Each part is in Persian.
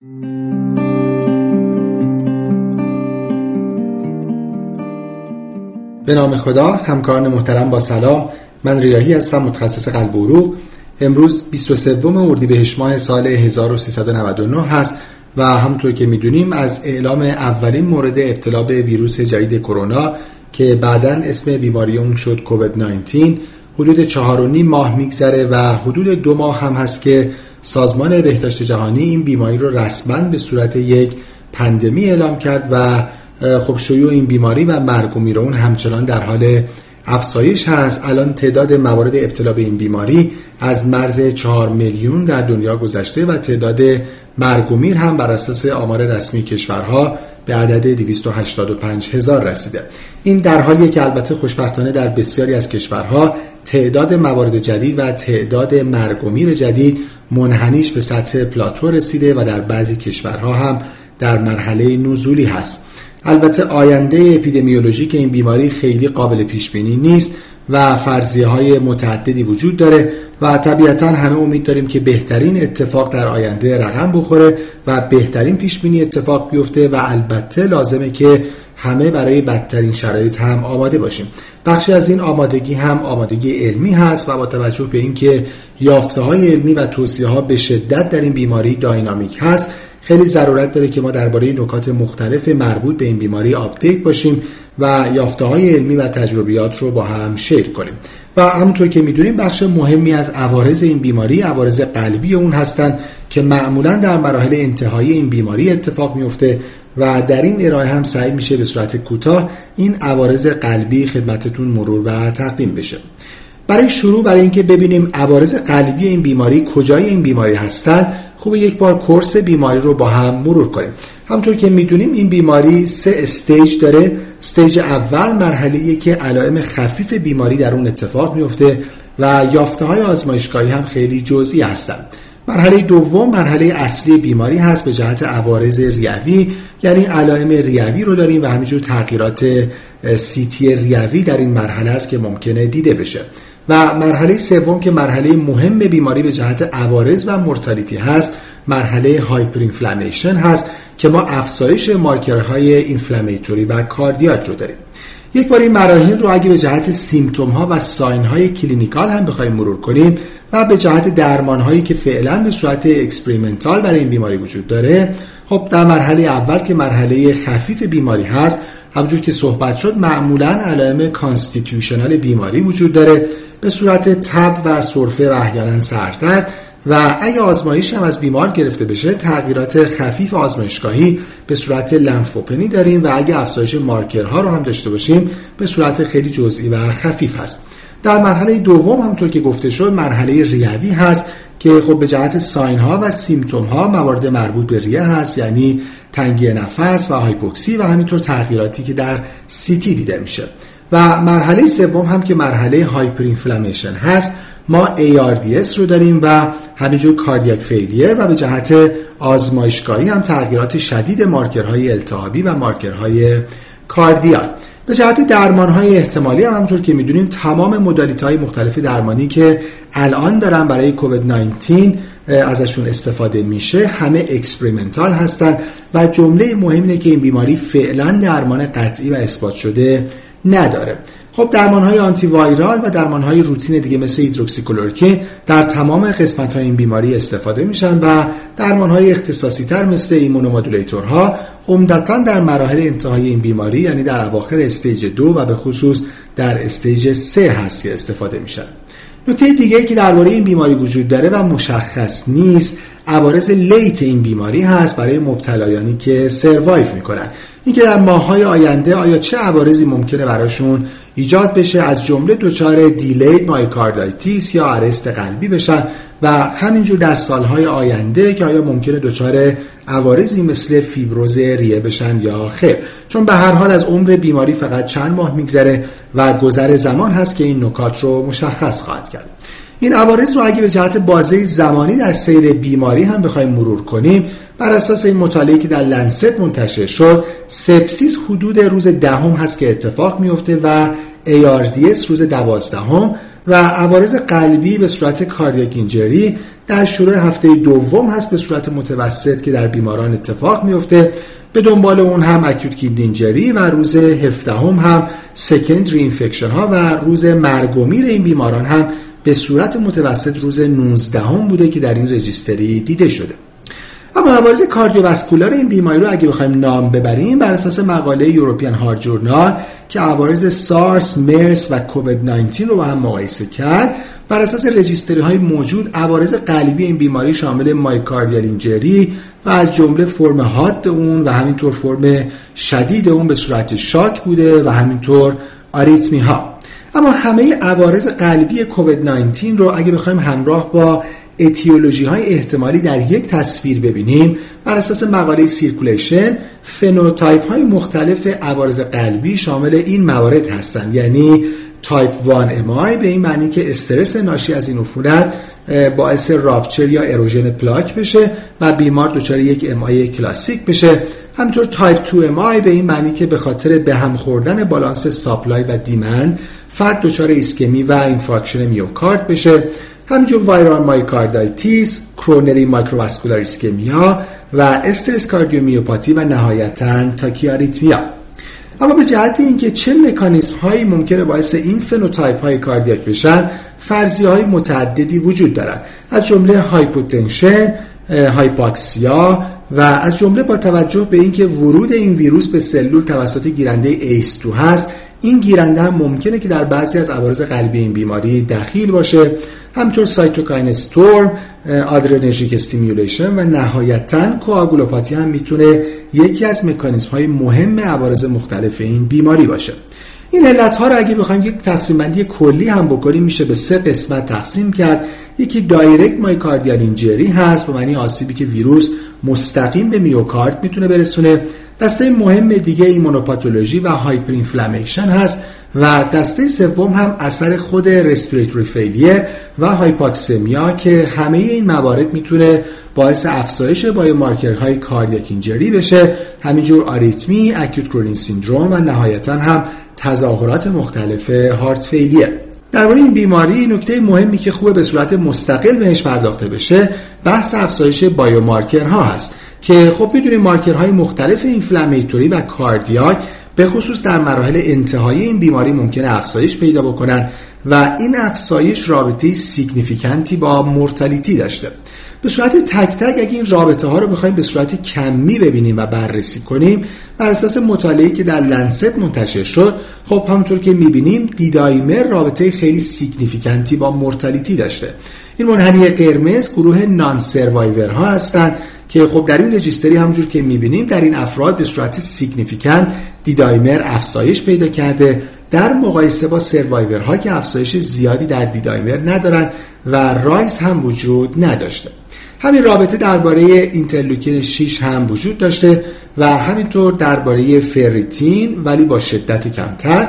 به نام خدا همکاران محترم با سلام من ریاهی هستم متخصص قلب و عروق. امروز 23 اردیبهشت ماه سال 1399 هست و همونطور که می‌دونیم از اعلام اولین مورد ابتلا به ویروس جدید کرونا که بعدا اسم بیماری اون شد کووید 19 حدود چهار و نیم ماه میگذره و حدود دو ماه هم هست که سازمان بهداشت جهانی این بیماری رو رسما به صورت یک پندمی اعلام کرد و خب شیوع این بیماری و مرگ و میر اون همچنان در حال افزایش هست. الان تعداد موارد ابتلا به این بیماری از مرز 4 میلیون در دنیا گذشته و تعداد مرگ و میر هم بر اساس آمار رسمی کشورها به عدد 285 هزار رسیده. این در حالیه که البته خوشبختانه در بسیاری از کشورها تعداد موارد جدید و تعداد مرگ و میر جدید منحنیش به سطح پلاتو رسیده و در بعضی کشورها هم در مرحله نزولی هست. البته آینده اپیدمیولوژیک این بیماری خیلی قابل پیش بینی نیست. و فرضیه های متعددی وجود داره و طبیعتا همه امید داریم که بهترین اتفاق در آینده رقم بخوره و بهترین پیش بینی اتفاق بیفته و البته لازمه که همه برای بدترین شرایط هم آماده باشیم. بخشی از این آمادگی هم آمادگی علمی هست و با توجه به اینکه یافته های علمی و توصیه ها به شدت در این بیماری dynamic هست خیلی ضرورت داره که ما درباره نکات مختلف مربوط به این بیماری update باشیم و یافته های علمی و تجربیات رو با هم share کنیم. و همونطور که می‌دونیم بخش مهمی از عوارض این بیماری عوارض قلبی اون هستند که معمولا در مراحل انتهایی این بیماری اتفاق میفته و در این ارائه هم سعی میشه به صورت کوتاه این عوارض قلبی خدمتتون مرور و تقدیم بشه. برای شروع برای اینکه ببینیم عوارض قلبی این بیماری کجای این بیماری هستند خوب یک بار course بیماری رو با هم مرور کنیم. همونطور که می‌دونیم این بیماری سه stage داره. stage اول مرحله که علائم خفیف بیماری در اون اتفاق میفته و یافته های آزمایشگاهی هم خیلی جزئی هستند مرحله دوم مرحله اصلی بیماری هست به جهت عوارض ریوی یعنی علائم ریوی رو داریم و همینجور تغییرات CT ریوی در این مرحله است که ممکنه دیده بشه. و مرحله سوم که مرحله مهم بیماری به جهت عوارض و mortality هست مرحله hyperinflammation هست که ما افزایش marker های inflammatory و cardiac رو داریم. یک بار این مراحل رو اگه به جهت symptom ها و sign های clinical هم بخوایم مرور کنیم و به جهت درمان هایی که فعلا به صورت experimental برای این بیماری وجود داره خب در مرحله اول که مرحله خفیف بیماری هست همونجور که صحبت شد معمولا علائم constitutional بیماری وجود داره. به صورت تب و سرفه و احیانا سردرد و اگه آزمایش هم از بیمار گرفته بشه تغییرات خفیف آزمایشگاهی به صورت لنفوپنی داریم و اگه افزایش مارکرها رو هم داشته باشیم به صورت خیلی جزئی و خفیف هست. در مرحله دوم همونطور که گفته شد مرحله ریوی هست که خب به جهت sign ها و symptom ها موارد مربوط به ریه هست یعنی تنگی نفس و هایپوکسی و همینطور تغییراتی که در CT دیده میشه. و مرحله سوم هم که مرحله hyperinflammation هست ما ARDS رو داریم و همینجور cardiac failure و به جهت آزمایشگاهی هم تغییرات شدید مارکرهای التهابی و مارکرهای cardiac به جهت درمان های احتمالی هم همونطور که می‌دونیم تمام modality های مختلف درمانی که الان دارن برای کووید 19 ازشون استفاده میشه همه experimental هستن و جمله مهم اینه که این بیماری فعلا درمان قطعی و اثبات شده نداره. خب درمان های antiviral و درمان های روتین دیگه مثل هیدروکسی‌کلروکین در تمام قسمت های این بیماری استفاده میشن و درمان های اختصاصی تر مثل immunomodulator ها عمدتا در مراحل انتهای این بیماری یعنی در اواخر stage دو و به خصوص در stage سه هست که استفاده میشن. نکته دیگه که درباره این بیماری وجود داره و مشخص نیست عوارض late این بیماری هست برای مبتلایانی که survive می‌کنن. اینکه در ماهای آینده آیا چه عوارضی ممکنه براشون ایجاد بشه از جمله دچار delayed myocarditis یا arrest قلبی بشن و همینجور در سالهای آینده که آیا ممکنه دچار عوارضی مثل فیبروز ریه بشن یا خیر. چون به هر حال از عمر بیماری فقط چند ماه میگذره و گذر زمان هست که این نکات رو مشخص خواهد کرد. این عوارض رو اگه به جهت بازه زمانی در سیر بیماری هم بخوایم مرور کنیم بر اساس این مطالعه که در لنست منتشر شد سپسیس حدود روز دهم هست که اتفاق میفته و ARDS روز دوازدهم و عوارض قلبی به صورت کاردیاک در شروع هفته دوم هست به صورت متوسط که در بیماران اتفاق میفته به دنبال اون هم اکیوت کیدنی و روز 17 هم, هم سکندری ها و روز مرگ این بیماران هم به صورت متوسط روز 19 هم بوده که در این رجیستری دیده شده. اما عوارض کاردیوواسکولار این بیماری رو اگه بخوایم نام ببریم بر اساس مقاله یوروپیان هارت جورنال که عوارض سارس، مرس و کووید 19 رو با هم مقایسه کرد بر اساس registry های موجود عوارض قلبی این بیماری شامل myocardial injury و از جمله فرم حاد اون و همینطور فرم شدید اون به صورت shock بوده و همینطور آریتمی ها اما همه عوارض قلبی کووید 19 رو اگه بخوایم همراه با اتیولوژی های احتمالی در یک تصویر ببینیم بر اساس مقاله Circulation فنوتایپ های مختلف عوارض قلبی شامل این موارد هستند. یعنی تایپ 1 MI به این معنی که استرس ناشی از این عفونت باعث rupture یا erosion پلاک بشه و بیمار دچار یک MI کلاسیک بشه. همینطور تایپ 2 MI به این معنی که به خاطر به هم خوردن بالانس supply و demand فرد دچار ایسکمی و infarction میوکارد بشه. همینجور viral myocarditis coronary microvascular ischemia و stress cardiomyopathy و نهایتا tachyarrhythmia. اما به جهت اینکه چه مکانیزم هایی ممکنه باعث این فنوتایپ های cardiac بشن فرضیه های متعددی وجود دارن. از جمله hypotension hypoxia و از جمله با توجه به اینکه ورود این ویروس به سلول توسط گیرنده ACE 2 هست این گیرنده هم ممکنه که در بعضی از عوارض قلبی این بیماری دخیل باشه. همینطور cytokine storm adrenergic stimulation و نهایتا coagulopathy هم می‌تونه یکی از مکانیزم های مهم عوارض مختلف این بیماری باشه. این علت ها رو اگه بخوایم یک تقسیم بندی کلی هم بکنیم میشه به سه قسمت تقسیم کرد. یکی direct myocardial injury هست به معنی آسیبی که ویروس مستقیم به میوکارد می‌تونه برسونه. دسته مهم دیگه immunopathology و hyper هست. و دسته سوم هم اثر خود respiratory failure و hypoxemia که همه این موارد می‌تونه باعث افزایش های cardiac injury بشه همینجور آریتمی، acute coronary syndrome و نهایتا هم تظاهرات مختلف heart failure درباره این بیماری نکته مهمی که خوبه به صورت مستقل بهش پرداخته بشه بحث افزایش biomarker ها هست که خب می‌دونیم مارکرهای مختلف inflammatory و cardiac به خصوص در مراحل انتهایی این بیماری ممکنه افزایش پیدا بکنن و این افزایش رابطه significant ی با mortality داشته. به صورت تک تک اگه این رابطه ها رو بخوایم به صورت کمی ببینیم و بررسی کنیم بر اساس مطالعه‌ای که در Lancet منتشر شد خب همونطور که می‌بینیم D-dimer رابطه خیلی significant ی با mortality داشته. این منحنی قرمز گروه non-survivor ها هستند که خب در این registry همونجور که می‌بینیم در این افراد به صورت significant D-dimer افزایش پیدا کرده. در مقایسه با survivor ها که افزایش زیادی در D-dimer ندارن و rise هم وجود نداشته. همین رابطه درباره interleukin 6 هم وجود داشته و همینطور درباره ferritin ولی با شدت کمتر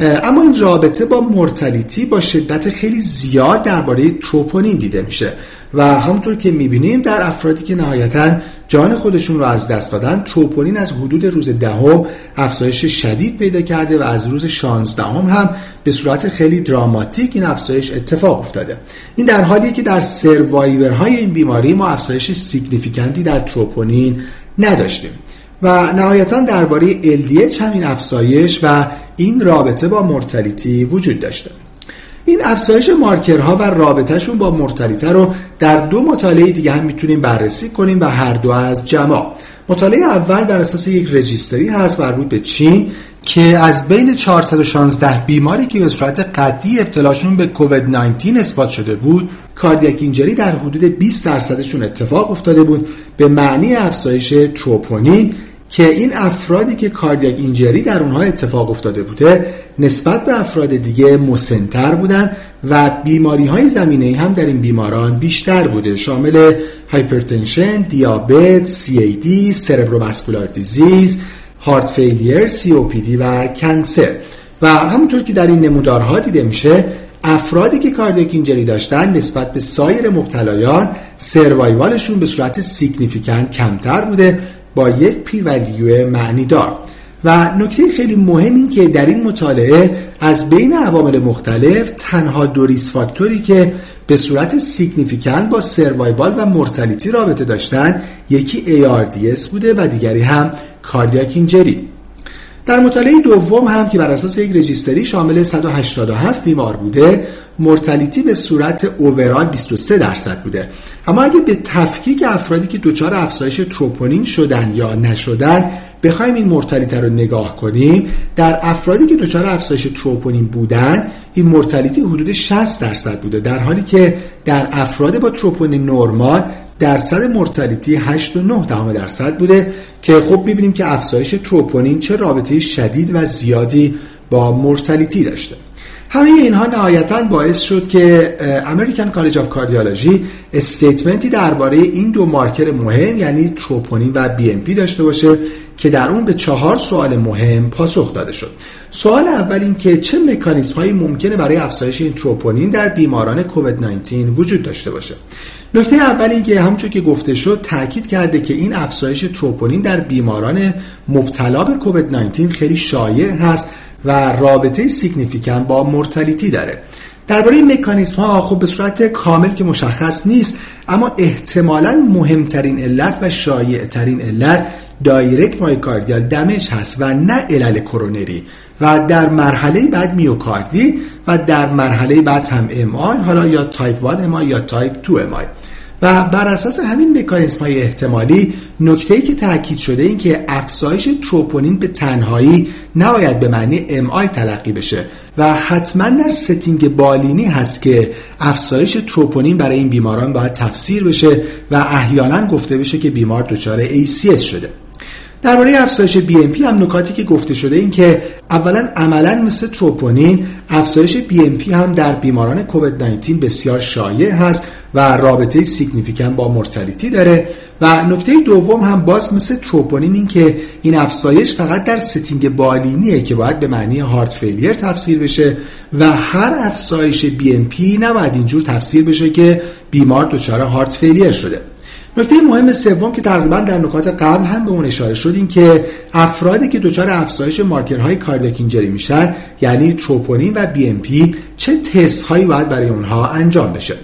اما این رابطه با mortality با شدت خیلی زیاد درباره تروپونین دیده میشه و همونطور که می‌بینیم در افرادی که نهایتا جان خودشون رو از دست دادن تروپونین از حدود روز دهم افزایش شدید پیدا کرده و از روز 16 هم, هم به صورت خیلی دراماتیک این افزایش اتفاق افتاده. این در حالیه که در سروایورهای این بیماری ما افزایش سیگنیفیکنتی در تروپونین نداشتیم. و نهایتا درباره LDH همین افزایش و این رابطه با مورتالیتی وجود داشته. این افزایش مارکرها و رابطهشون با مرتلیته رو در دو مطالعه دیگه هم می‌تونیم بررسی کنیم و هر دو از جمع. مطالعه اول بر اساس یک رجیستری هست مربوط به چین که از بین 416 بیماری که به صورت قطعی ابتلاشون به کووید 19 اثبات شده بود cardiac injury در حدود 20 درصدشون اتفاق افتاده بود به معنی افزایش تروپونین که این افرادی که cardiac injury در اونها اتفاق افتاده بوده نسبت به افراد دیگه مسنتر بودن و بیماری های زمینه هم در این بیماران بیشتر بوده شامل hypertension، دیابت، CAD، cerebrovascular disease، heart failure، COPD و cancer و همونطور که در این نمودارها دیده میشه افرادی که cardiac injury داشتن نسبت به سایر مبتلایان survival شون به صورت significant کمتر بوده با یک P value معنی دار. و نکته خیلی مهم این که در این مطالعه از بین عوامل مختلف تنها دو risk factor ی که به صورت significant با survival و mortality رابطه داشتن یکی ARDS بوده و دیگری هم کاردیاک اینجری در مطالعه دوم هم که بر اساس یک رجیستری شامل 187 بیمار بوده مورتالیتی به صورت اوورال 23 درصد بوده. اما اگه به تفکیک افرادی که دچار افزایش تروپونین شدن یا نشدن بخوایم این مورتالیته رو نگاه کنیم در افرادی که دچار افزایش تروپونین بودن این مورتالیتی حدود 60 درصد بوده در حالی که در افراد با تروپونین نرمال درصد mortality 8.9 درصد بوده که خب می‌بینیم که افزایش تروپونین چه رابطه شدید و زیادی با mortality داشته. همه اینها نهایتا باعث شد که American College of Cardiology statement ی درباره این دو مارکر مهم یعنی تروپونین و BNP داشته باشه که در اون به چهار سوال مهم پاسخ داده شد. سوال اول این که چه مکانیزم هایی ممکنه برای افزایش این تروپونین در بیماران کووید 19 وجود داشته باشه؟ نکته اول این که همونطور که گفته شد تاکید کرده که این افزایش تروپونین در بیماران مبتلا به کووید 19 خیلی شایع هست. و رابطه significant با mortality داره. درباره مکانیزم ها خب به صورت کامل که مشخص نیست اما احتمالا مهمترین علت و شایع ترین علت direct myocardial damage هست و نه علل کرونری و در مرحله بعد میوکاردی و در مرحله بعد هم MI حالا یا تایپ 1 ام آی یا تایپ 2 MI و بر اساس همین مکانیزم های احتمالی نکته ای که تاکید شده این که افزایش تروپونین به تنهایی نباید به معنی MI تلقی بشه و حتما در setting بالینی هست که افزایش تروپونین برای این بیماران باید تفسیر بشه و احیانا گفته بشه که بیمار دچار ACS شده. درباره افزایش BNP هم نکاتی که گفته شده این که اولا عملا مثل تروپونین افزایش BNP هم در بیماران کووید 19 بسیار شایع هست و رابطه significant با mortality داره. و نکته دوم هم باز مثل تروپونین این که این افزایش فقط در setting بالینیه که باید به معنی heart failure تفسیر بشه و هر افزایش BNP نباید اینجور تفسیر بشه که بیمار دچار heart failure شده. نکته مهم سوم که تقریبا در نکات قبل هم به اون اشاره شد این که افرادی که دچار افزایش marker های cardiac injury میشن یعنی تروپونین و BNP چه تست هایی باید برای اونها انجام بشه؟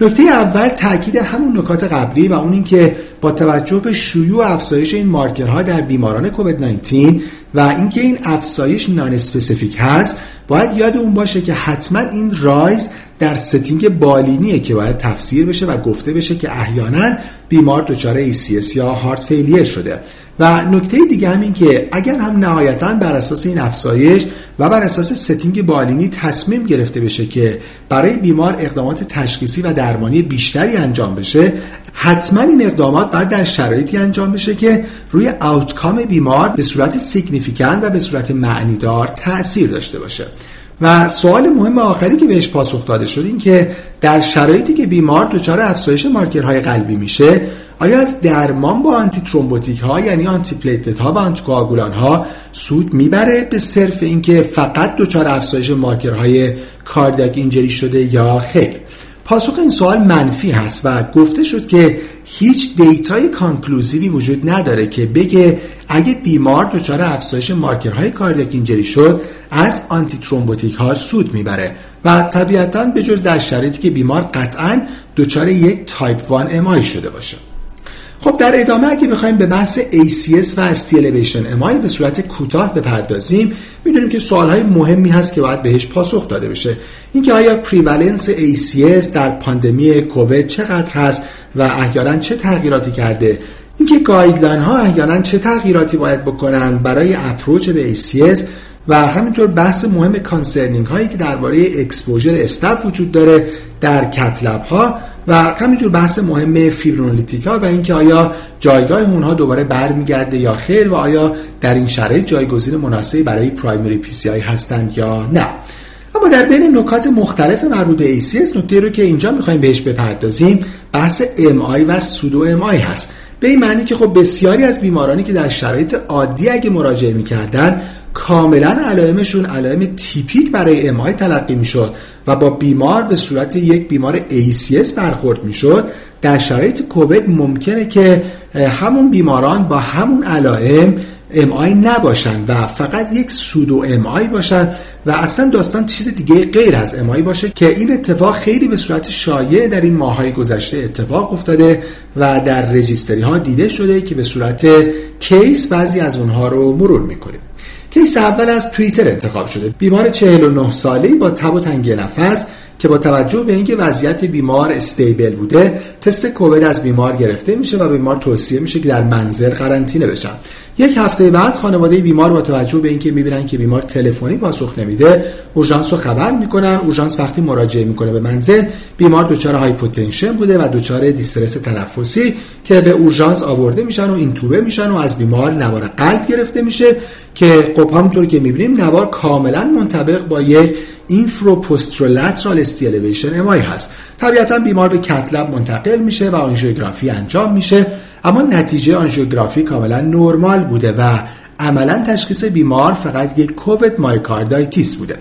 نکته اول تاکید همون نکات قبلی و اون اینکه با توجه به شیوع افزایش این مارکرها در بیماران کووید 19 و اینکه این افزایش nonspecific هست باید یادمون باشه که حتما این rise در setting بالینیه که باید تفسیر بشه و گفته بشه که احیانا بیمار دچار ACS یا heart failure شده. و نکته دیگه هم این که اگر هم نهایتا بر اساس این افزایش و بر اساس setting بالینی تصمیم گرفته بشه که برای بیمار اقدامات تشخیصی و درمانی بیشتری انجام بشه حتما این اقدامات باید در شرایطی انجام بشه که روی outcome بیمار به صورت significant و به صورت معنیدار تاثیر داشته باشه. و سوال مهم آخری که بهش پاسخ داده شد این که در شرایطی که بیمار دچار افزایش مارکرهای قلبی میشه آیا از درمان با antithrombotic ها یعنی antiplatelet ها و آنتی ها سود می‌بره به صرف اینکه فقط دچار افزایش marker های cardiac injury شده یا خیر؟ پاسخ این سوال منفی هست و گفته شد که هیچ data ی conclusive ی وجود نداره که بگه اگه بیمار دچار افزایش marker های cardiac injury شد از antithrombotic ها سود می‌بره. و طبیعتا به جز در شرایطی که بیمار قطعا دچار یک تایپ 1 MI شده باشه. خب در ادامه اگه بخوایم به بحث ACS و ST elevation MI به صورت کوتاه بپردازیم می‌دونیم که سوالهای مهمی هست که باید بهش پاسخ داده بشه. اینکه آیا prevalence ACS در پاندمی کووید چقدر هست و احیانا چه تغییراتی کرده؟ اینکه guideline ها احیانا چه تغییراتی باید بکنن برای approach به ACS و همینطور بحث مهم concerning هایی که درباره exposure staff وجود داره در cath lab ها و همینجور بحث مهم fibrinolytic ا و اینکه آیا جایگاه اونها دوباره برمیگرده یا خیر و آیا در این شرایط جایگزین مناسبی برای primary PCI هستند یا نه. اما در بین نکات مختلف مربوط به ACS نکته رو که اینجا می‌خوایم بهش بپردازیم بحث MI و pseudo MI هست. به این معنی که خب بسیاری از بیمارانی که در شرایط عادی اگه مراجعه می‌کردن کاملا علائمشون علائم تیپیک برای MI تلقی می‌شد و با بیمار به صورت یک بیمار ACS برخورد می‌شد. در شرایط کووید ممکنه که همون بیماران با همون علائم MI نباشن و فقط یک pseudo MI باشن و اصلا داستان چیز دیگه غیر از MI باشه که این اتفاق خیلی به صورت شایع در این ماهای گذشته اتفاق افتاده و در registry ها دیده شده که به صورت case بعضی از اونها رو مرور می‌کنیم. case اول از توییتر انتخاب شده. بیمار 49 ساله‌ای با تب و تنگی نفس که با توجه به اینکه وضعیت بیمار stable بوده تست کووید از بیمار گرفته میشه و بیمار توصیه میشه که در منزل قرنطینه بشن. یک هفته بعد خانواده بیمار با توجه به اینکه می‌بینن که بیمار تلفنی پاسخ نمیده اورژانس رو خبر می‌کنن. اورژانس وقتی مراجعه می‌کنه به منزل بیمار دچار hypotension بوده و دچار distress تنفسی که به اورژانس آورده میشن و intubé میشن و از بیمار نوار قلب گرفته میشه که خب همونطور که می‌بینیم نوار کاملا منطبق با یک inferoposterolateral ST elevation MI هست. طبیعتا بیمار به cath lab منتقل میشه و آنژیوگرافی انجام میشه اما نتیجه آنژیوگرافی کاملا نرمال بوده و عملا تشخیص بیمار فقط یک COVID myocarditis بوده.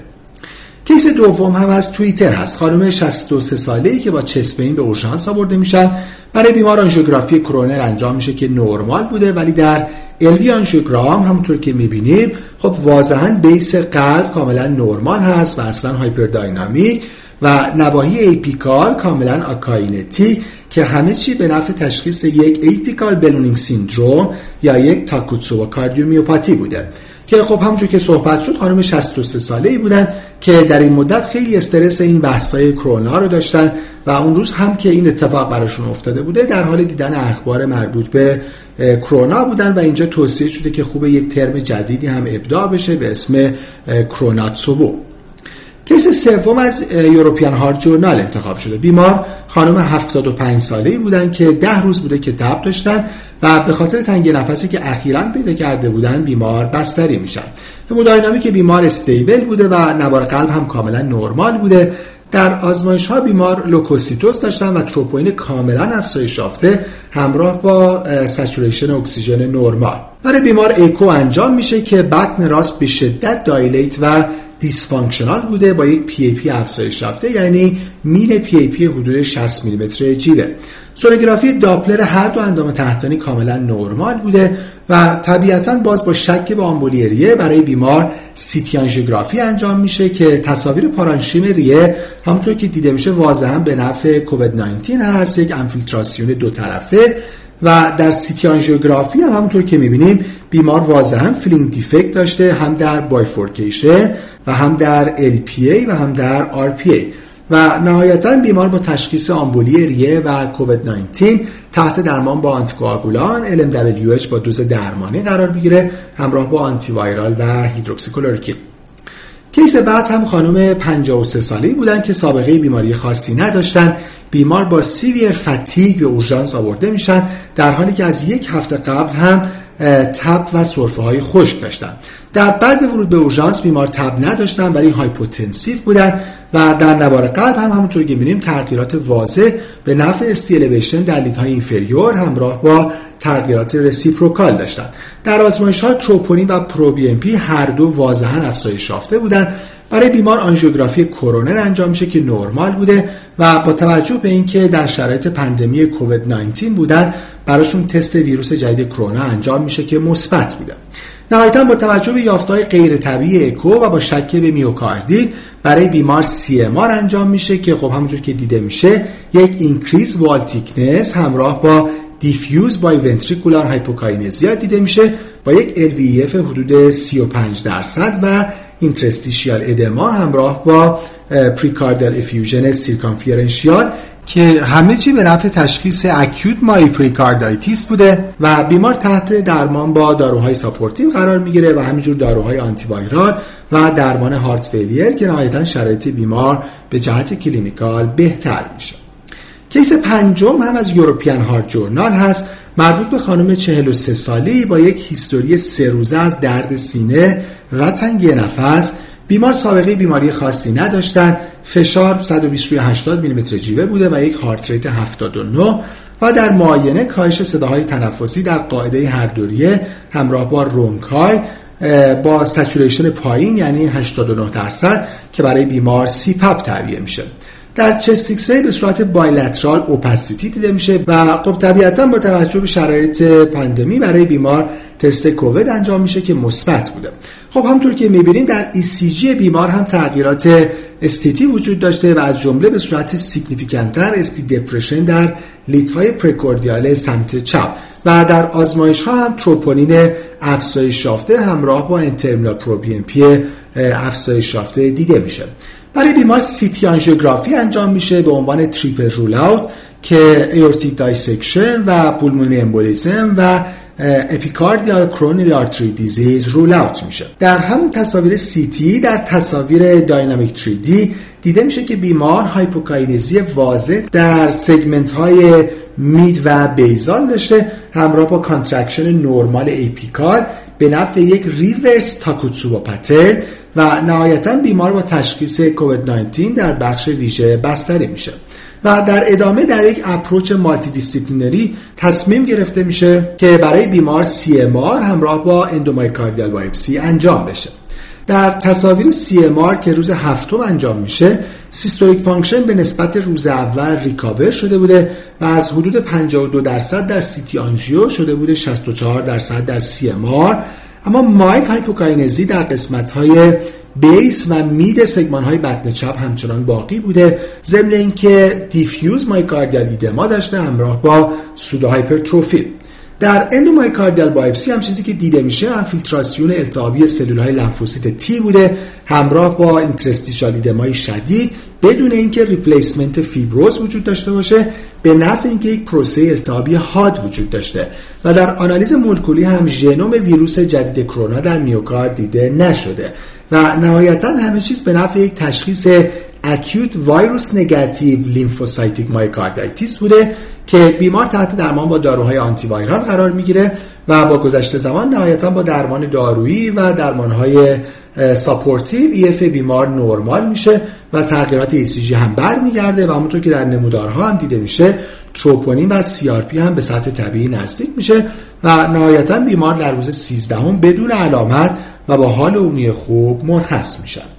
case دوم هم از توییتر هست. خانم 63 ساله ای که با chest pain به اورژانس آورده میشن. برای بیمار آنژیوگرافی کرونر انجام میشه که نرمال بوده ولی در LV angiogram همونطور که می‌بینیم خب واضحا base قلب کاملا نرمال هست و اصلا hyperdynamic و نواحی apical کاملا akinetic که همه چی به نفع تشخیص یک apical ballooning syndrome یا یک Takotsubo cardiomyopathy بوده. که خب همونجور که صحبت شد خانم 63 ساله ای بودن که در این مدت خیلی استرس این بحثای کرونا رو داشتن و اون روز هم که این اتفاق براشون افتاده بوده در حال دیدن اخبار مربوط به کرونا بودن و اینجا توصیه شده که خوب یک ترم جدیدی هم ابداع بشه به اسم کروناتسوبو. case سوم از European Heart Journal انتخاب شده. بیمار خانم 75 ساله ای بودن که ده روز بوده که تب داشتن و به خاطر تنگ نفسی که اخیرا پیدا کرده بودن بیمار بستری میشن. همودینامیکی بیمار stable بوده و نوار قلب هم کاملا نرمال بوده در آزمایش ها بیمار لوکوسیتوز داشتن و تروپونین کاملا افزایش یافته همراه با saturation اکسیژن نرمال. برای بیمار ایکو انجام میشه که بطن راست به شدت dilate و dysfunctional بوده با یک PAP افزایش یافته یعنی mean PAP حدود 60 میلیمتر جیوه سونوگرافی داپلر هر دو اندام تحتانی کاملا نرمال بوده و طبیعتا باز با شک به آمبولی ریه برای بیمار سیتی آنژیوگرافی انجام میشه که تصاویر پارانشیم ریه همونطور که دیده میشه واضحا به نفع کووید 19 هست یک انفیلتراسیون دو طرفه. و در سیتی آنژیوگرافی هم همونطور که می‌بینیم بیمار واضحا filling defect داشته هم در bifurcation و هم در LPA و هم در RPA و نهایتا بیمار با تشخیص آمبولی ریه و کووید 19 تحت درمان با آنتیکواگولان LMWH با دوز درمانی قرار بگیره همراه با آنتی وایرال و هیدروکسی کلروکین case بعد هم خانم 53 ساله بودن که سابقه بیماری خاصی نداشتن. بیمار با severe fatigue به اورژانس آورده میشن در حالی که از یک هفته قبل هم تب و سرفه های خشک داشتن. در بدو ورود به اورژانس بیمار تب نداشتن ولی hypotensive بودن و در نوار قلب هم همونطور که بینیم تغییرات واضح به نفع ST elevation در lead های inferior همراه با تغییرات reciprocal داشتن. در آزمایش ها تروپونین و proBNP هر دو واضحا افزایش یافته بودند برای بیمار آنژیوگرافی کرونر انجام میشه که نرمال بوده و با توجه به اینکه در شرایط پندمی کووید 19 بودن براشون تست ویروس جدید کرونا انجام میشه که مثبت بوده. نهایتا با توجه به یافته های غیر طبیعی اکو و با شک به میوکاردیت برای بیمار CMR انجام میشه که خب همونجور که دیده میشه یک increase wall thickness همراه با diffuse biventricular hypokinesia دیده میشه با یک LVEF حدود 35 درصد و interstitial edema همراه با pericardial effusion circumferential که همه چی به نفع تشخیص acute myopericarditis بوده و بیمار تحت درمان با داروهای supportive قرار می‌گیره و همینجور داروهای آنتی وایرال و درمان heart failure که نهایتا شرایط بیمار به جهت clinical بهتر میشه. case پنجم هم از European Heart Journal هست. مربوط به خانم 43 ساله ای با یک history سه روزه از درد سینه و تنگی نفس بیمار سابقه بیماری خاصی نداشتن فشار 120 روی 80 میلیمتر جیوه بوده و یک heart rate 79 و در معاینه کاهش صداهای تنفسی در قاعده هر دو ریه همراه با rhonchi با saturation پایین یعنی 89 درصد که برای بیمار CPAP تعبیه میشه. در chest به صورت bilateral opacity دیده میشه و خب طبیعتا با توجه به شرایط پاندمی برای بیمار تست کووید انجام میشه که مثبت بوده. خب همطور که می‌بینیم در ECG بیمار هم تغییرات ST-T وجود داشته و از جمله به صورت significant تر ST depression در lead های precordial سمت چپ و در آزمایش ها هم تروپونین افزایش یافته همراه با N-terminal proBNP افزایش یافته دیده میشه. برای بیمار سیتی آنژیوگرافی انجام میشه به عنوان triple rule out که aortic dissection و pulmonary embolism و epicardial coronary artery disease rule out میشه. در همون تصاویر سیتی در تصاویر dynamic 3D دیده میشه که بیمار hypokinesia واضح در segment های mid و basal داشته همراه با contraction نرمال apical به نفع یک reverse takotsubo pattern و نهایتا بیمار با تشخیص کووید 19 در بخش ویژه بستری میشه و در ادامه در یک approach multidisciplinary تصمیم گرفته میشه که برای بیمار CMR همراه با endomyocardial biopsy انجام بشه. در تصاویر CMR که روز هفتم انجام میشه systolic function به نسبت روز اول recover شده بوده و از حدود 52 درصد در سیتی آنژیو شده بوده 64 درصد در CMR اما mild hypokinesia در قسمت های base و mid segment های بطن چپ همچنان باقی بوده. ضمن اینکه diffuse myocardial edema داشته همراه با pseudohypertrophy. در endomyocardial biopsy هم چیزی که دیده میشه انفیلتراسیون التهابی سلول های لنفوسیت تی بوده همراه با interstitial edema ی شدید بدون اینکه replacement فیبروز وجود داشته باشه به نفع اینکه یک پروسه التهابی حاد وجود داشته. و در آنالیز مولکولی هم ژنوم ویروس جدید کرونا در میوکارد دیده نشده. و نهایتا همه چیز به نفع یک تشخیص acute virus negative lymphocytic myocarditis بوده. که بیمار تحت درمان با داروهای آنتی وایرال قرار می‌گیره و با گذشت زمان نهایتا با درمان دارویی و درمانهای supportive EF بیمار نرمال میشه و تغییرات ECG هم برمیگرده و همونطور که در نمودارها هم دیده میشه تروپونین و CRP هم به سطح طبیعی نزدیک میشه و نهایتا بیمار در روز 13 هم بدون علامت و با حال عمومی خوب مرخص میشن.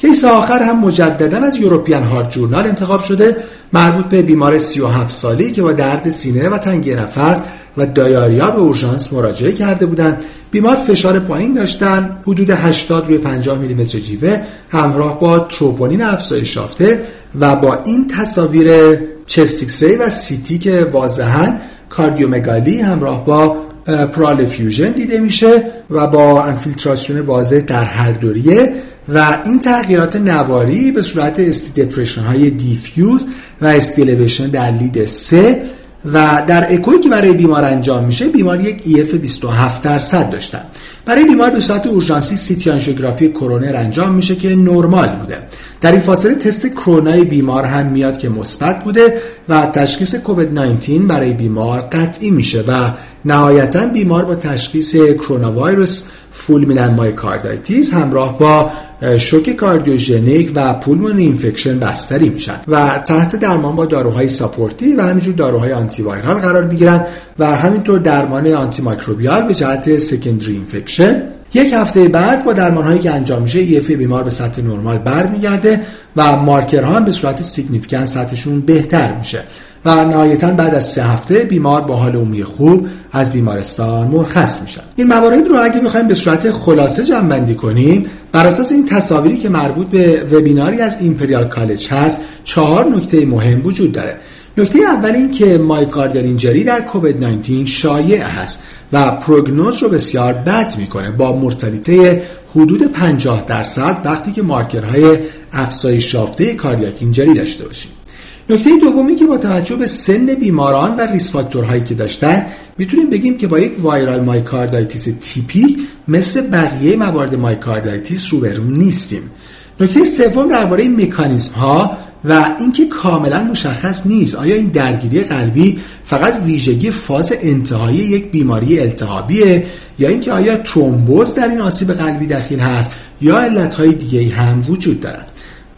case آخر هم مجددا از European Heart Journal انتخاب شده مربوط به بیمار 37 ساله‌ای که با درد سینه و تنگی نفس و diarrhea به اورژانس مراجعه کرده بودند. بیمار فشار پایین داشتن حدود 80 روی 50 میلیمتر جیوه همراه با تروپونین افزایش یافته و با این تصاویر chest X-ray و CT که واضحا کاردیومگالی همراه با pleural effusion دیده میشه و با انفیلتراسیون واضح در هر دو ریه و این تغییرات نواری به صورت ST depression های diffuse و ST elevation در lead 3 و در اکوی که برای بیمار انجام میشه بیمار یک EF 27 درصد داشتن. برای بیمار به صورت اورژانسی CT آنژیوگرافی کرونر انجام میشه که نرمال بوده. در این فاصله تست کرونای بیمار هم میاد که مثبت بوده و تشخیص کووید 19 برای بیمار قطعی میشه و نهایتا بیمار با تشخیص coronavirus fulminant myocarditis همراه با شوک کاردیوژنیک و pulmonary infection بستری میشن و تحت درمان با داروهای supportive و همینجور داروهای antiviral قرار می‌گیرن و همینطور درمان antimicrobial به جهت secondary infection یک هفته بعد با درمان هایی که انجام میشه EF بیمار به سطح نرمال برمیگرده و مارکرها هم به صورت significant سطحشون بهتر میشه. و نهایتا بعد از سه هفته بیمار با حال عمومی خوب از بیمارستان مرخص میشن. این موارد رو اگه می‌خوایم به صورت خلاصه جمع کنیم بر اساس این تصاویری که مربوط به وبیناری از Imperial College هست چهار نکته مهم وجود داره. نکته اول این که myocardial injury در کووید 19 شایع هست و پروگنوز رو بسیار بد می‌کنه. با مورتالیته حدود 50 درصد وقتی که مارکرهای افزایش یافته cardiac injury داشته باشیم. نکته دومی که با توجه به سن بیماران و risk factor هایی که داشتن می‌تونیم بگیم که با یک viral myocarditis تیپیک مثل بقیه موارد مایکاردایتیس روبرو نیستیم. نکته سوم درباره مکانیزم ها و اینکه کاملا مشخص نیست. آیا این درگیری قلبی فقط ویژگی فاز انتهایی یک بیماری التهابیه یا اینکه آیا ترومبوز در این آسیب قلبی دخیل هست یا علتهای دیگه هم وجود دارد؟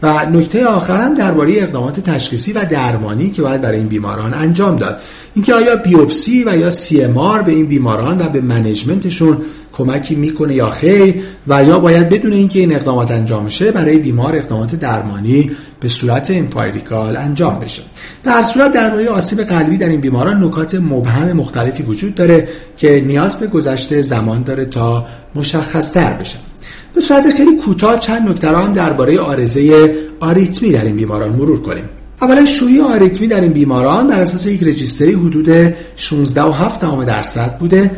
و نکته آخر هم درباره اقدامات تشخیصی و درمانی که باید برای این بیماران انجام داد. اینکه آیا بیوپسی و یا سی به این بیماران و به management شون کمکی می‌کنه یا خیر و یا باید بدون اینکه این اقدامات انجام شه برای بیمار اقدامات درمانی به صورت empirical انجام بشه. در صورت درباره آسیب قلبی در این بیماران نکات مبهم مختلفی وجود داره که نیاز به گذشت زمان داره تا مشخصتر بشه. به صورت خیلی کوتاه چند نکته هم درباره آرزه آریتمی در این بیماران مرور کنیم. اولا شیوع آریتمی در این بیماران بر اساس یک registry حدود 16.7 درصد بوده.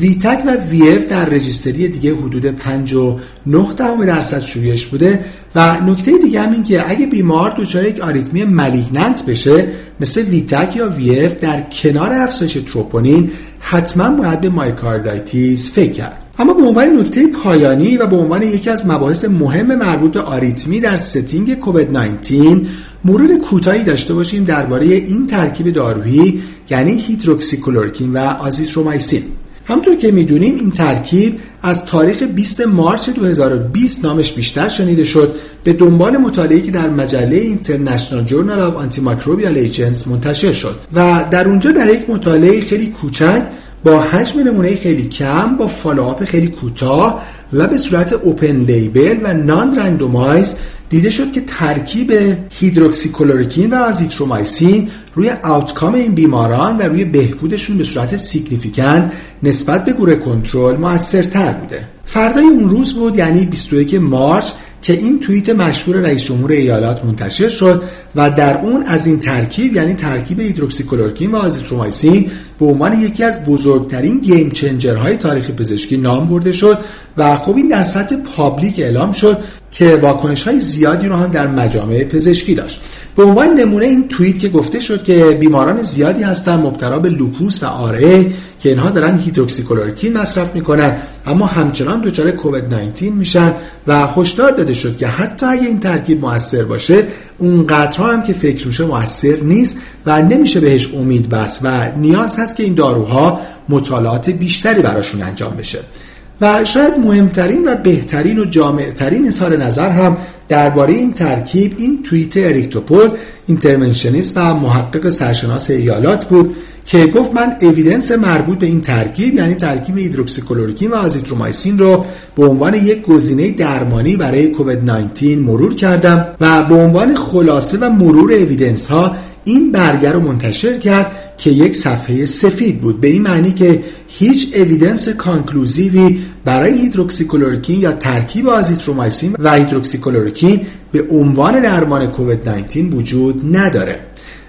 V-tach و VF در registry دیگه حدود 59 درصد شیوعش بوده. و نکته دیگه هم این که اگه بیمار دچار یک آریتمی malignant بشه مثل V-tach یا VF در کنار افزایش تروپونین حتما باید به myocarditis فکر کرد. اما به عنوان نکته پایانی و به عنوان یکی از مباحث مهم مربوط به آریتمی در setting کووید 19 مرور کوتاهی داشته باشیم درباره این ترکیب دارویی یعنی هیدروکسی کلروکین و آزیترومایسین. همونطور که می‌دونیم این ترکیب از تاریخ 20 March 2020 نامش بیشتر شنیده شد. به دنبال مطالعه‌ای که در مجله International Journal of Antimicrobial منتشر شد. و در اونجا در یک مطالعه خیلی کوچک با حجم نمونه خیلی کم با follow-up خیلی کوتاه و به صورت open label و non-randomize دیده شد که ترکیب هیدروکسی کلروکین و آزیترومایسین روی outcome این بیماران و روی بهبودشون به صورت significant نسبت به گروه کنترل موثرتر بوده. فردای اون روز بود یعنی 21 March که این توییت مشهور رئیس جمهور ایالات منتشر شد و در اون از این ترکیب یعنی ترکیب هیدروکسی کلروکین و آزیترومایسین به عنوان یکی از بزرگترین game changer های تاریخ پزشکی نام برده شد و خب این در سطح public اعلام شد که واکنش های زیادی رو هم در مجامع پزشکی داشت. به عنوان نمونه این توییت که گفته شد که بیماران زیادی هستن مبتلا به لوپوس و RA که اینها دارن هیدروکسی کلروکین مصرف می‌کنن اما همچنان دچار کووید 19 میشن و هشدار داده شد که حتی اگه این ترکیب موثر باشه اون قدرها هم که فکر میشه موثر نیست و نمیشه بهش امید بست و نیاز هست که این داروها مطالعات بیشتری براشون انجام بشه. و شاید مهمترین و بهترین و جامعترین اظهار نظر هم درباره این ترکیب این توییت Eric Topol interventionist و محقق سرشناس ایالات بود که گفت من evidence مربوط به این ترکیب یعنی ترکیب هیدروکسی کلروکین و آزیترومایسین رو به عنوان یک گزینه درمانی برای کووید 19 مرور کردم و به عنوان خلاصه و مرور evidence ها این برگه رو منتشر کرد که یک صفحه سفید بود. به این معنی که هیچ evidence conclusive ی برای هیدروکسیکلورکین یا ترکیب آزیترومایسین و هیدروکسیکلورکین به عنوان درمان کووید 19 وجود نداره.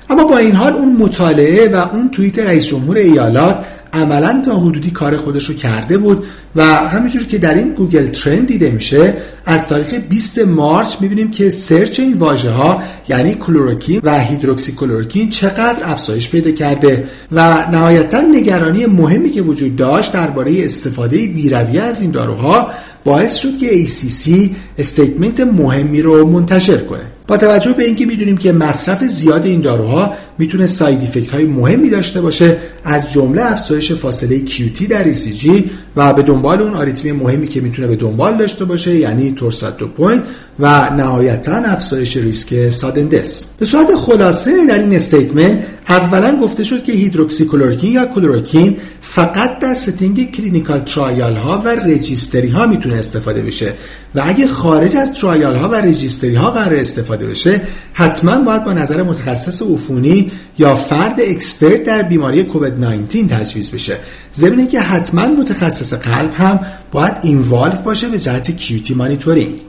اما با این حال اون مطالعه و اون توییت رئیس جمهور ایالات عملا تا حدودی کار خودش رو کرده بود و همینجور که در این Google Trend دیده میشه از تاریخ 20 March می‌بینیم که search این واژه ها یعنی کلوروکین و هیدروکسی کلوروکین چقدر افزایش پیدا کرده و نهایتا نگرانی مهمی که وجود داشت درباره استفاده بیرویه از این داروها باعث شد که ACC statement مهمی رو منتشر کنه. با توجه به اینکه می‌دونیم که مصرف زیاد این داروها می‌تونه side effect های مهمی داشته باشه از جمله افزایش فاصله QT در ECG و به دنبال اون آریتمی مهمی که می‌تونه به دنبال داشته باشه یعنی torsade de pointes و نهایتا افزایش ریسک sudden death به صورت خلاصه در این statement اولا گفته شد که هیدروکسیکلورکین یا کلوروکین فقط در setting clinical trial ها و registry ها می‌تونه استفاده بشه و اگه خارج از trial ها و registry ها قرار استفاده بشه حتما باید با نظر متخصص عفونی یا فرد expert در بیماری کووید 19 تجویز بشه. ضمن که حتما متخصص قلب هم باید involve باشه به جهت QT monitoring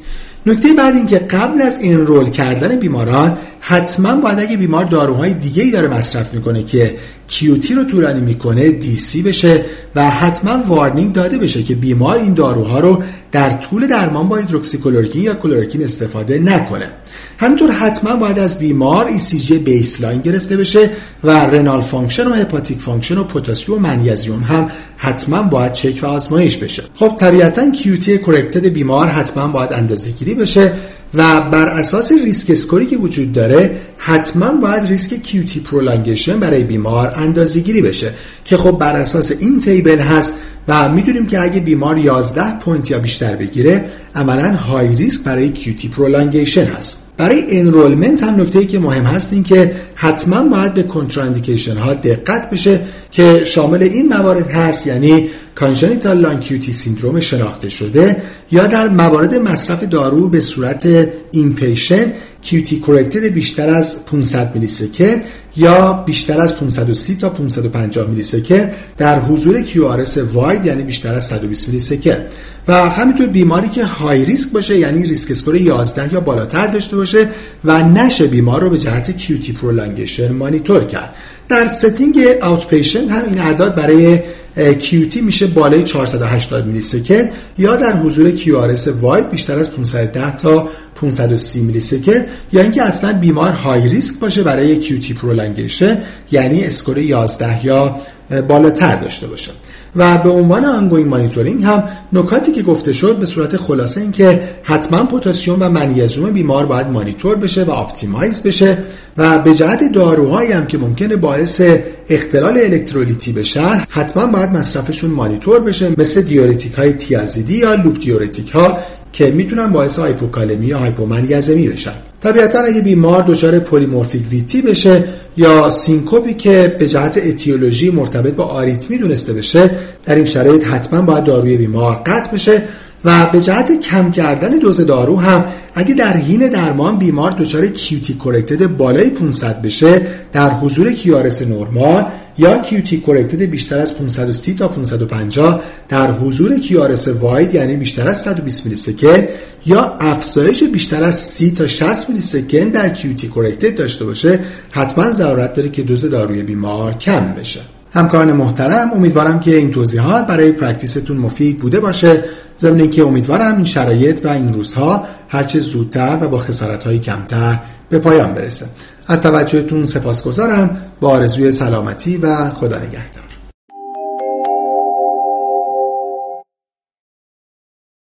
نکته بعد این که قبل از enroll کردن بیماران حتما باید اگه بیمار داروهای دیگه ای داره مصرف می‌کنه که QT رو طولانی می‌کنه DC بشه و حتما warning داده بشه که بیمار این داروها رو در طول درمان با هیدروکسیکلورکین یا کلورکین استفاده نکنه. همینطور حتما باید از بیمار ECG baseline گرفته بشه و renal function و hepatic function و پتاسیم و منیزیم هم حتما باید چک و آزمایش بشه. خب طبیعتا QT corrected بیمار حتما باید اندازه گیری بشه و بر اساس risk score ی که وجود داره حتما باید ریسک QT prolongation برای بیمار اندازه گیری بشه. که خب بر اساس این table هست و می‌دونیم که اگه بیمار 11 point یا بیشتر بگیره عملا high risk برای QT prolongation هست. برای enrollment هم نکته ای که مهم هست این که حتما باید به contraindication ها دقت بشه که شامل این موارد هست یعنی congenital long QT syndrome شناخته شده یا در موارد مصرف دارو به صورت inpatient QT corrected بیشتر از 500 millisecond یا بیشتر از 530 تا 550 millisecond در حضور QRS wide یعنی بیشتر از 120 millisecond و همینطور بیماری که high risk باشه یعنی risk score 11 یا بالاتر داشته باشه و نشه بیمار رو به جهت QT prolongation monitor کرد. در setting out هم این اعداد برای QT میشه بالای 480 millisecond یا در حضور QRS wide بیشتر از 510 تا 530 millisecond یا اینکه اصلا بیمار high risk باشه برای QT prolongation یعنی score 11 یا بالاتر داشته باشه. و به عنوان ongoing monitoring هم نکاتی که گفته شد به صورت خلاصه این که حتما پتاسیم و منیزیم بیمار باید مانیتور بشه و optimize بشه و به جهت داروهایی هم که ممکنه باعث اختلال الکترولیتی بشن حتما باید مصرفشون مانیتور بشه مثل diuretic های تیازیدی یا loop diuretic ها که می‌تونن باعث هایپوکالمی یا هایپومنیزمی بشن. طبیعتا اگه بیمار دچار polymorphic VT بشه یا سینکوپی که به جهت اتیولوژی مرتبط با آریتمی دونسته بشه در این شرایط حتما باید داروی بیمار قطع بشه. و به جهت کم کردن دوز دارو هم اگه در حین درمان بیمار دچار QT corrected بالای 500 بشه در حضور QRS نرمال یا QT corrected بیشتر از 530 تا 550 در حضور QRS wide یعنی بیشتر از 120 millisecond یا افزایش بیشتر از 30 تا 60 millisecond در QT corrected داشته باشه حتما ضرورت داره که دوز داروی بیمار کم بشه. همکاران محترم امیدوارم که این توضیحات برای practice تون مفید بوده باشه. ضمن که امیدوارم این شرایط و این روزها هرچه زودتر و با خسارت کمتر به پایان برسه. از توجهتون سپاسگزارم. با آرزوی سلامتی و خدا نگهدار.